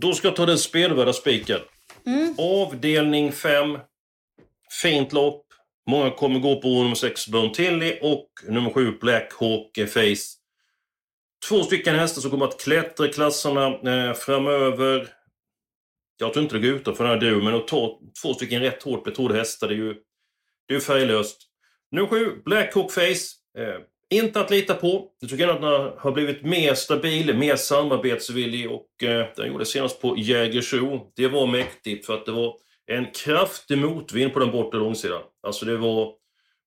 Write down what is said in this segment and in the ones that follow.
Då ska jag ta den spelvärda spiken. Mm. Avdelning 5. Fint lopp. Många kommer gå på nummer 6 Burn och nummer 7 Black Hawk Face. Två stycken hästar som kommer att klättra i klasserna eh, framöver. Jag tror inte det går ut för den här duon, men att ta två stycken rätt hårt betrodda hästar, det är ju det är färglöst. Nummer 7 Black Hawk Face. Eh, inte att lita på. Jag tycker att den har blivit mer stabil, mer samarbetsvillig och eh, den gjorde senast på Jägersro. Det var mäktigt för att det var en kraftig motvind på den bortre långsidan. Alltså det var...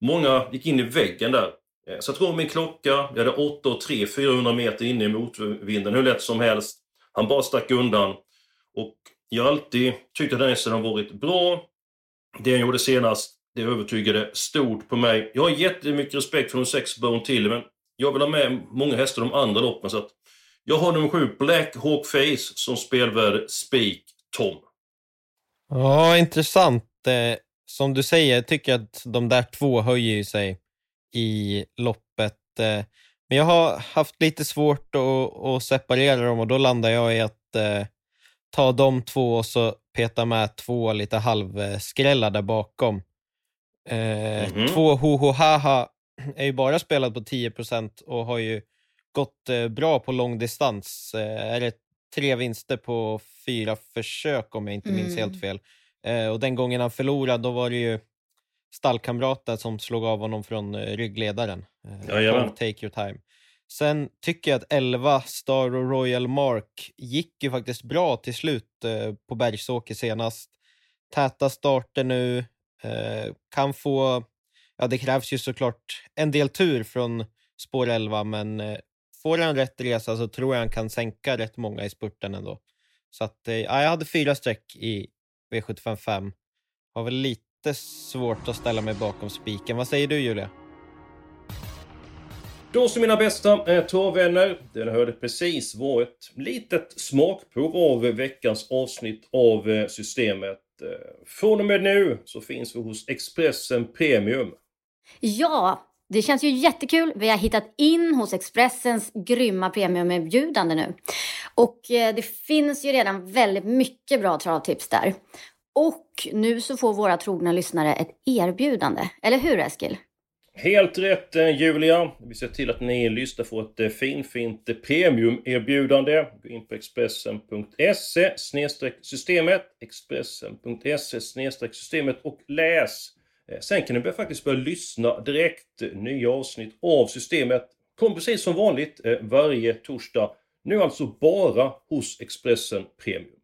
Många gick in i väggen där. Eh, så jag tror min klocka, jag hade 8 och 3, 400 meter inne i motvinden, hur lätt som helst. Han bara stack undan. Och jag har alltid tyckt att den hästen har varit bra. Det han gjorde senast, det övertygade stort på mig. Jag har jättemycket respekt för de sex Bone till, men jag vill ha med många hästar de andra loppen. Så att jag har nummer sju, Black Hawk Face, som spelvärd Speak Tom. Ja, intressant. Eh, som du säger, jag tycker att de där två höjer sig i loppet. Eh, men jag har haft lite svårt att, att separera dem och då landar jag i att eh, ta de två och så peta med två lite halvskrällar där bakom. Eh, mm -hmm. Två Ho Haha är ju bara spelad på 10% och har ju gått eh, bra på långdistans. Eh, är det tre vinster på fyra försök om jag inte mm. minns helt fel. Eh, och den gången han förlorade, då var det ju stallkamraten som slog av honom från ryggledaren. Ja, Take your time. Sen tycker jag att 11 Star och Royal Mark gick ju faktiskt bra till slut på Bergsåker senast. Täta starter nu, Eh, kan få, ja det krävs ju såklart en del tur från spår 11 men eh, får han rätt resa så tror jag han kan sänka rätt många i spurten ändå. Så att, eh, ja, jag hade fyra streck i V755. Har väl lite svårt att ställa mig bakom spiken. Vad säger du Julia? Då så mina bästa eh, torvvänner. Den hörde precis var ett litet smakprov av veckans avsnitt av eh, Systemet. Eh, från och med nu så finns vi hos Expressen Premium. Ja, det känns ju jättekul. Vi har hittat in hos Expressens grymma premiumerbjudande nu. Och eh, det finns ju redan väldigt mycket bra travtips där. Och nu så får våra trogna lyssnare ett erbjudande. Eller hur Eskil? Helt rätt eh, Julia. Vi ser till att ni lyssnar på ett eh, finfint eh, premiumerbjudande. Gå in på Expressen.se systemet Expressen.se systemet och läs. Sen kan ni faktiskt börja lyssna direkt. Nya avsnitt av systemet kommer precis som vanligt varje torsdag. Nu alltså bara hos Expressen Premium.